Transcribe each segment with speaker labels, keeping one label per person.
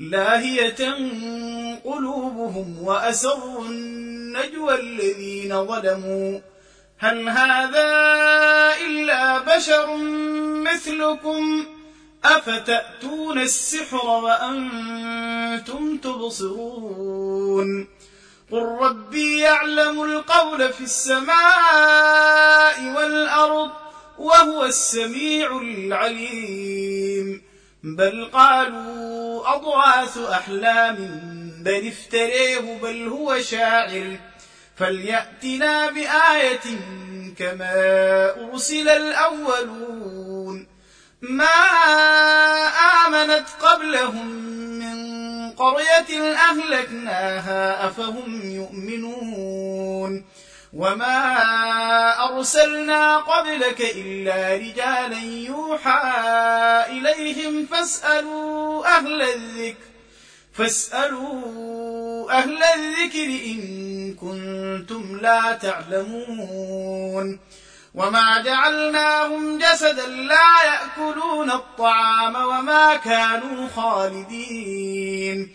Speaker 1: لاهية قلوبهم وأسروا النجوى الذين ظلموا. هل هذا إلا بشر مثلكم؟ أفتأتون السحر وأنتم تبصرون؟ قل ربي يعلم القول في السماء والأرض وهو السميع العليم. بل قالوا أضعاث أحلام بل افتريه بل هو شاعر فليأتنا بآية كما أرسل الأولون ما آمنت قبلهم من قرية أهلكناها أفهم يؤمنون وما أرسلنا قبلك إلا رجالا يوحى إليهم فاسألوا أهل الذكر فاسألوا أهل الذكر إن كنتم لا تعلمون وما جعلناهم جسدا لا يأكلون الطعام وما كانوا خالدين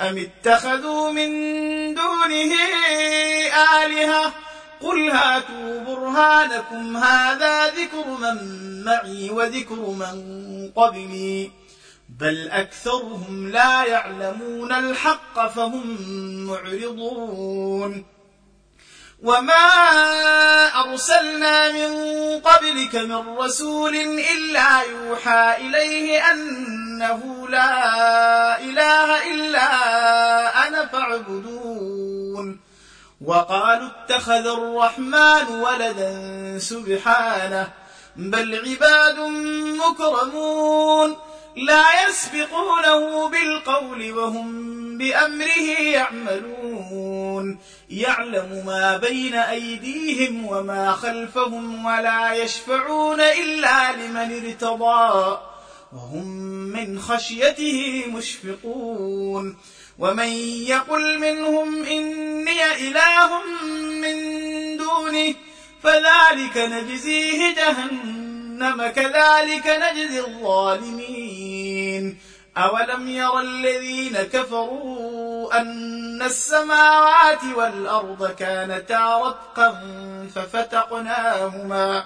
Speaker 1: أم اتخذوا من دونه آلهة؟ قل هاتوا برهانكم هذا ذكر من معي وذكر من قبلي. بل أكثرهم لا يعلمون الحق فهم معرضون. وما أرسلنا من قبلك من رسول إلا يوحى إليه أنه لا إله إلا أنا فاعبدون. وقالوا اتخذ الرحمن ولدا سبحانه بل عباد مكرمون. لا يسبقونه بالقول وهم بأمره يعملون. يعلم ما بين أيديهم وما خلفهم ولا يشفعون إلا لمن ارتضى. وهم من خشيته مشفقون. ومن يقل منهم إني إله من دونه فذلك نجزيه جهنم كذلك نجزي الظالمين. أولم ير الذين كفروا أن السماوات والأرض كانتا رتقا ففتقناهما.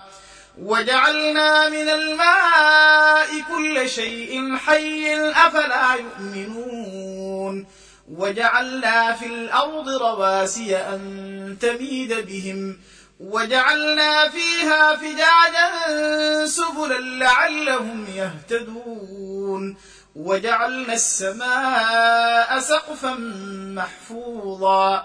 Speaker 1: وجعلنا من الماء كل شيء حي أفلا يؤمنون وجعلنا في الأرض رواسي أن تميد بهم وجعلنا فيها فجاجا سبلا لعلهم يهتدون وجعلنا السماء سقفا محفوظا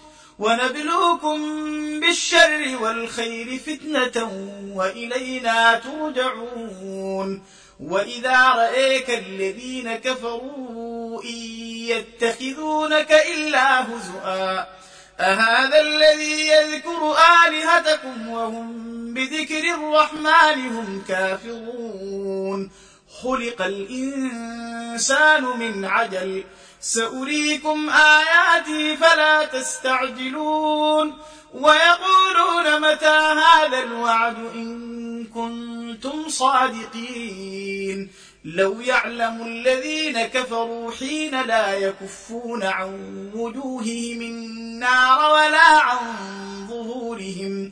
Speaker 1: ونبلوكم بالشر والخير فتنة وإلينا ترجعون وإذا رأيك الذين كفروا إن يتخذونك إلا هزؤا أهذا الذي يذكر آلهتكم وهم بذكر الرحمن هم كافرون خلق الإنسان من عجل سأريكم آياتي فلا تستعجلون ويقولون متى هذا الوعد إن كنتم صادقين لو يعلم الذين كفروا حين لا يكفون عن وجوههم النار ولا عن ظهورهم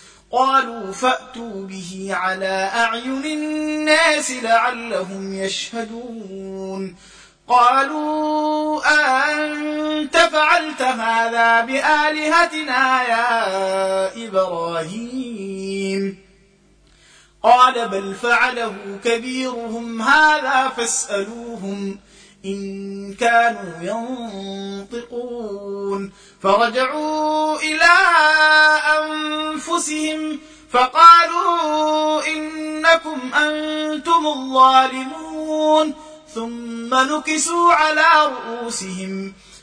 Speaker 1: قالوا فأتوا به على أعين الناس لعلهم يشهدون. قالوا أنت فعلت هذا بآلهتنا يا إبراهيم. قال بل فعله كبيرهم هذا فاسألوهم. إن كانوا ينطقون فرجعوا إلى أنفسهم فقالوا إنكم أنتم الظالمون ثم نكسوا على رؤوسهم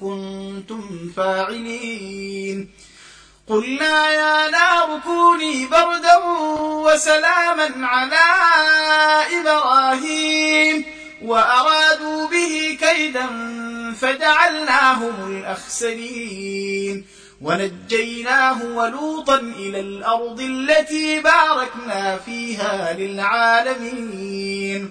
Speaker 1: كنتم فاعلين. قلنا يا نار كوني بردا وسلاما على إبراهيم. وأرادوا به كيدا فجعلناهم الأخسرين. ونجيناه ولوطا إلى الأرض التي باركنا فيها للعالمين.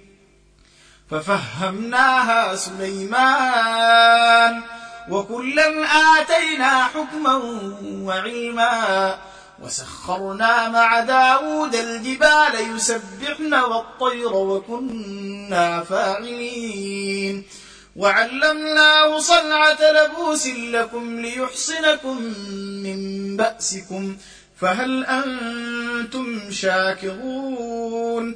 Speaker 1: ففهمناها سليمان وكلا آتينا حكما وعلما وسخرنا مع داود الجبال يسبحن والطير وكنا فاعلين وعلمناه صنعة لبوس لكم ليحصنكم من بأسكم فهل أنتم شاكرون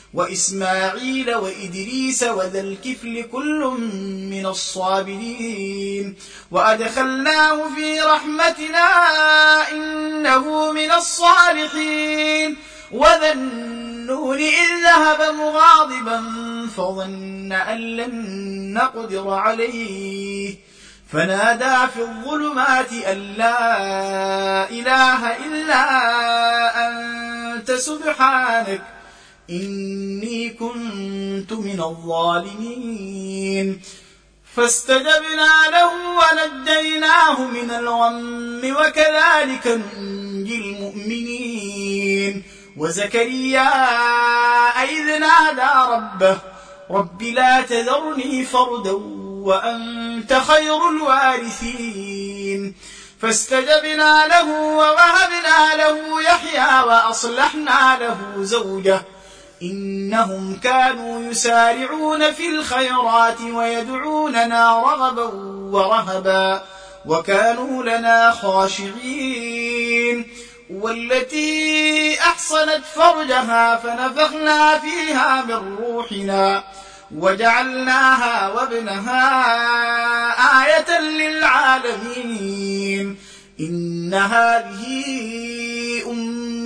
Speaker 1: وإسماعيل وإدريس وذا الكفل كل من الصابرين. وأدخلناه في رحمتنا إنه من الصالحين. وذا النون إذ ذهب مغاضبا فظن أن لن نقدر عليه. فنادى في الظلمات أن لا إله إلا أنت سبحانك. إني كنت من الظالمين. فاستجبنا له ونجيناه من الغم وكذلك ننجي المؤمنين. وزكريا إذ نادى ربه رب لا تذرني فردا وأنت خير الوارثين. فاستجبنا له ووهبنا له يحيى وأصلحنا له زوجه. إنهم كانوا يسارعون في الخيرات ويدعوننا رغبا ورهبا وكانوا لنا خاشعين والتي أحصنت فرجها فنفخنا فيها من روحنا وجعلناها وابنها آية للعالمين إن هذه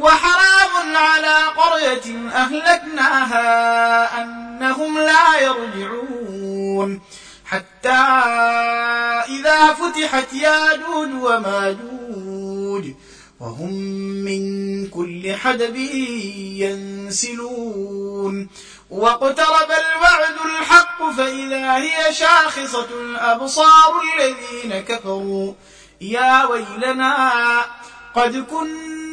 Speaker 1: وحرام على قرية أهلكناها أنهم لا يرجعون. حتى إذا فتحت ياجوج وماجوج وهم من كل حدب ينسلون. واقترب الوعد الحق فإذا هي شاخصة أبصار الذين كفروا. يا ويلنا قد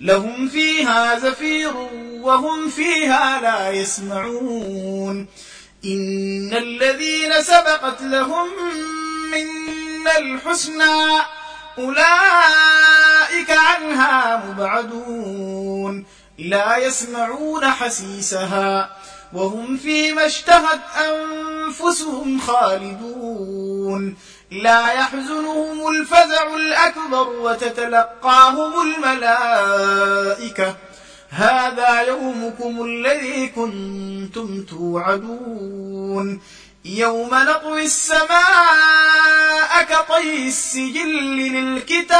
Speaker 1: لهم فيها زفير وهم فيها لا يسمعون. إن الذين سبقت لهم منا الحسنى أولئك عنها مبعدون. لا يسمعون حسيسها وهم فيما اشتهت أنفسهم خالدون. لا يحزنهم الفزع الأكبر وتتلقاهم الملائكة. هذا يومكم الذي كنتم توعدون. يوم نطوي السماء كطي السجل للكتاب.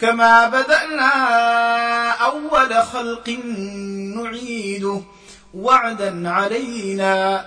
Speaker 1: كما بدأنا أول خلق نعيده. وعدا علينا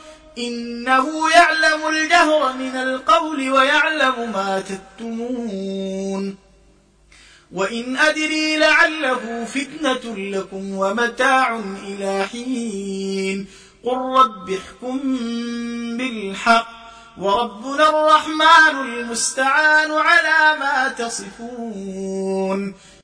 Speaker 1: إنه يعلم الجهر من القول ويعلم ما تكتمون. وإن أدري لعله فتنة لكم ومتاع إلى حين. قل رب احكم بالحق وربنا الرحمن المستعان على ما تصفون.